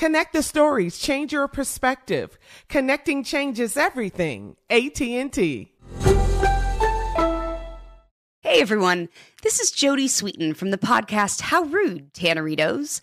Connect the stories, change your perspective. Connecting changes everything. AT&T. Hey everyone, this is Jodie Sweetin from the podcast How Rude, Tanneritos.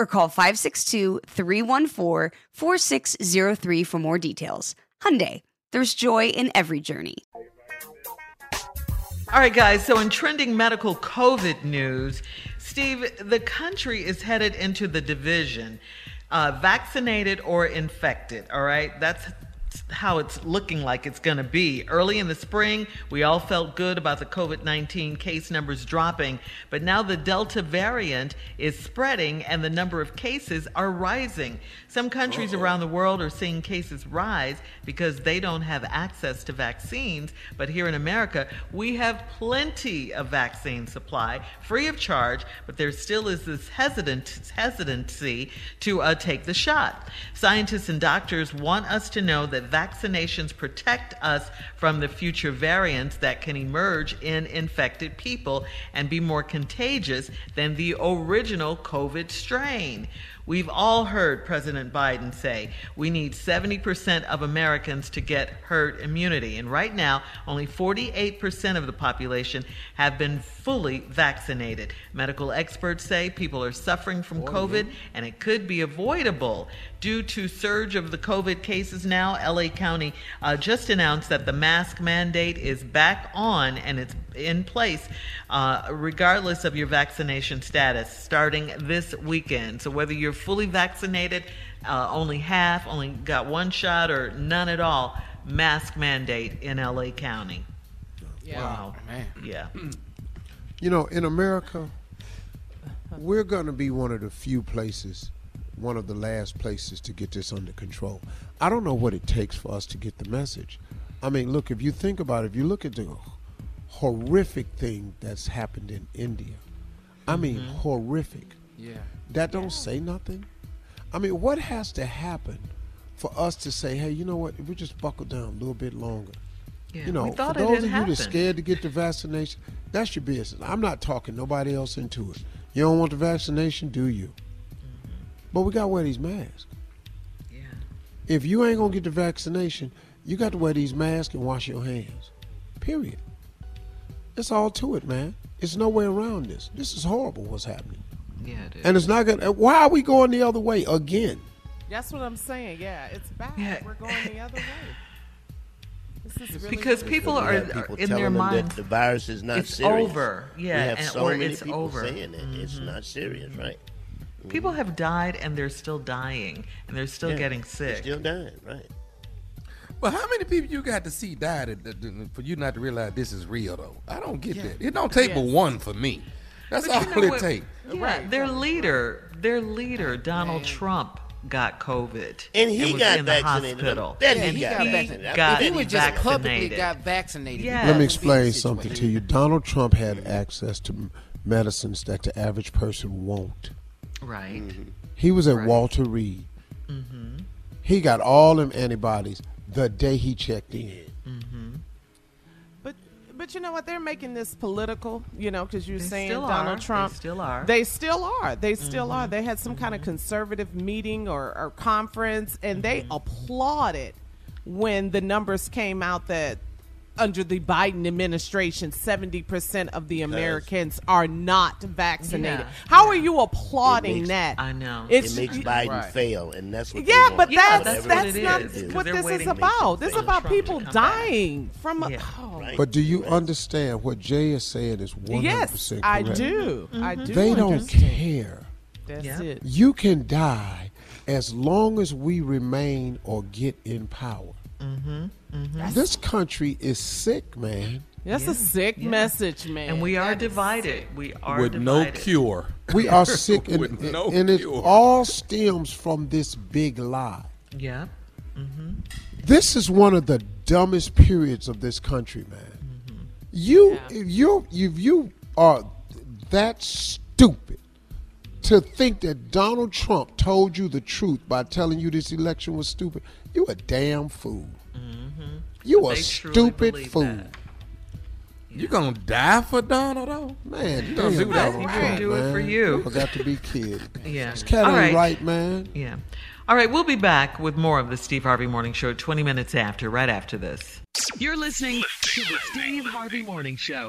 or call 562-314-4603 for more details. Hyundai, there's joy in every journey. All right, guys. So, in trending medical COVID news, Steve, the country is headed into the division uh, vaccinated or infected. All right. That's how it's looking like it's going to be. Early in the spring, we all felt good about the COVID 19 case numbers dropping, but now the Delta variant is spreading and the number of cases are rising. Some countries Uh-oh. around the world are seeing cases rise because they don't have access to vaccines, but here in America, we have plenty of vaccine supply, free of charge, but there still is this hesitant, hesitancy to uh, take the shot. Scientists and doctors want us to know that that vaccinations protect us from the future variants that can emerge in infected people and be more contagious than the original COVID strain. We've all heard President Biden say we need 70% of Americans to get herd immunity. And right now, only 48% of the population have been fully vaccinated. Medical experts say people are suffering from COVID and it could be avoidable. Due to surge of the COVID cases now, LA County uh, just announced that the mask mandate is back on and it's in place uh, regardless of your vaccination status starting this weekend. So whether you're fully vaccinated, uh, only half, only got one shot, or none at all, mask mandate in LA County. Yeah. Wow. Man. Yeah. You know, in America, we're going to be one of the few places, one of the last places to get this under control. I don't know what it takes for us to get the message. I mean, look, if you think about it, if you look at the horrific thing that's happened in India, I mean, mm-hmm. horrific. Yeah. That don't say nothing. I mean, what has to happen for us to say, hey, you know what? If we just buckle down a little bit longer. Yeah, you know, for those of you happened. that's scared to get the vaccination, that's your business. I'm not talking nobody else into it. You don't want the vaccination, do you? Mm-hmm. But we got to wear these masks. Yeah. If you ain't gonna get the vaccination, you got to wear these masks and wash your hands. Period. It's all to it, man. It's no way around this. This is horrible. What's happening? Yeah, it is. And it's not gonna. Why are we going the other way again? That's what I'm saying. Yeah, it's bad. Yeah. We're going the other way. Really because bad. people are, have are people in telling their them minds. that the virus is not it's serious. over. we Yeah, have and- so or many it's people over. Mm-hmm. saying it's not serious, right? People have died and they're still dying and they're still Yeah, getting they're sick. Still dying, right? But how many people you got to see die to, to- to- for you not to realize this is real though? I don't get that. It don't take but one for me. That's But all you know it what? takes. Yeah, Right. their leader, their leader, Donald Trump, got COVID And he was got in the vaccinated. hospital. Then Yeah, he, he got, got vaccinated. I got- He was just publicly got vaccinated. Yeah. Let me was a big explain something to you. Donald Trump had access to medicines that the average person won't. Right. He was at Right. Walter Reed. Mm-hmm. He got all them antibodies the day he checked in. But you know what? They're making this political. You know, because you're They saying Donald are. They Trump. still are. They still are. They still Mm-hmm. are. They had some kind of conservative meeting or, or conference, and they Mm-hmm. applauded when the numbers came out that under the Biden administration, seventy percent of the Americans are not vaccinated. Yeah. How Yeah. are you applauding makes- that? I know. It's it makes you- Biden Right. fail, and that's what. Yeah, they want. but Yeah, that's that's that's, what not is, what this is about. This is about Trump people come back. dying from. A, Yeah. oh. Right. But do you understand what Jay is saying is 100% Yes, correct? I do. I do. Mm-hmm. They don't care. That's Yeah. it. You can die as long as we remain or get in power. Mm-hmm. Mm-hmm. This country is sick, man. That's Yeah, a sick yeah. message, man. And we are That is divided. We are With no cure. We are sick, and, With no and it all stems from this big lie. Yeah. Mm-hmm. This is one of the dumbest periods of this country, man. You, if you, if you are that stupid to think that Donald Trump told you the truth by telling you this election was stupid, you a damn fool. Mm-hmm. You a They truly stupid fool, that. You gonna die for Donald though? man. You gonna damn do that Donald for He Trump, would do it for you. I got to be kidding. Yeah. This cat All ain't right. right, man. Yeah. All right, we'll be back with more of the Steve Harvey Morning Show 20 minutes after, right after this. You're listening to the Steve Harvey Morning Show.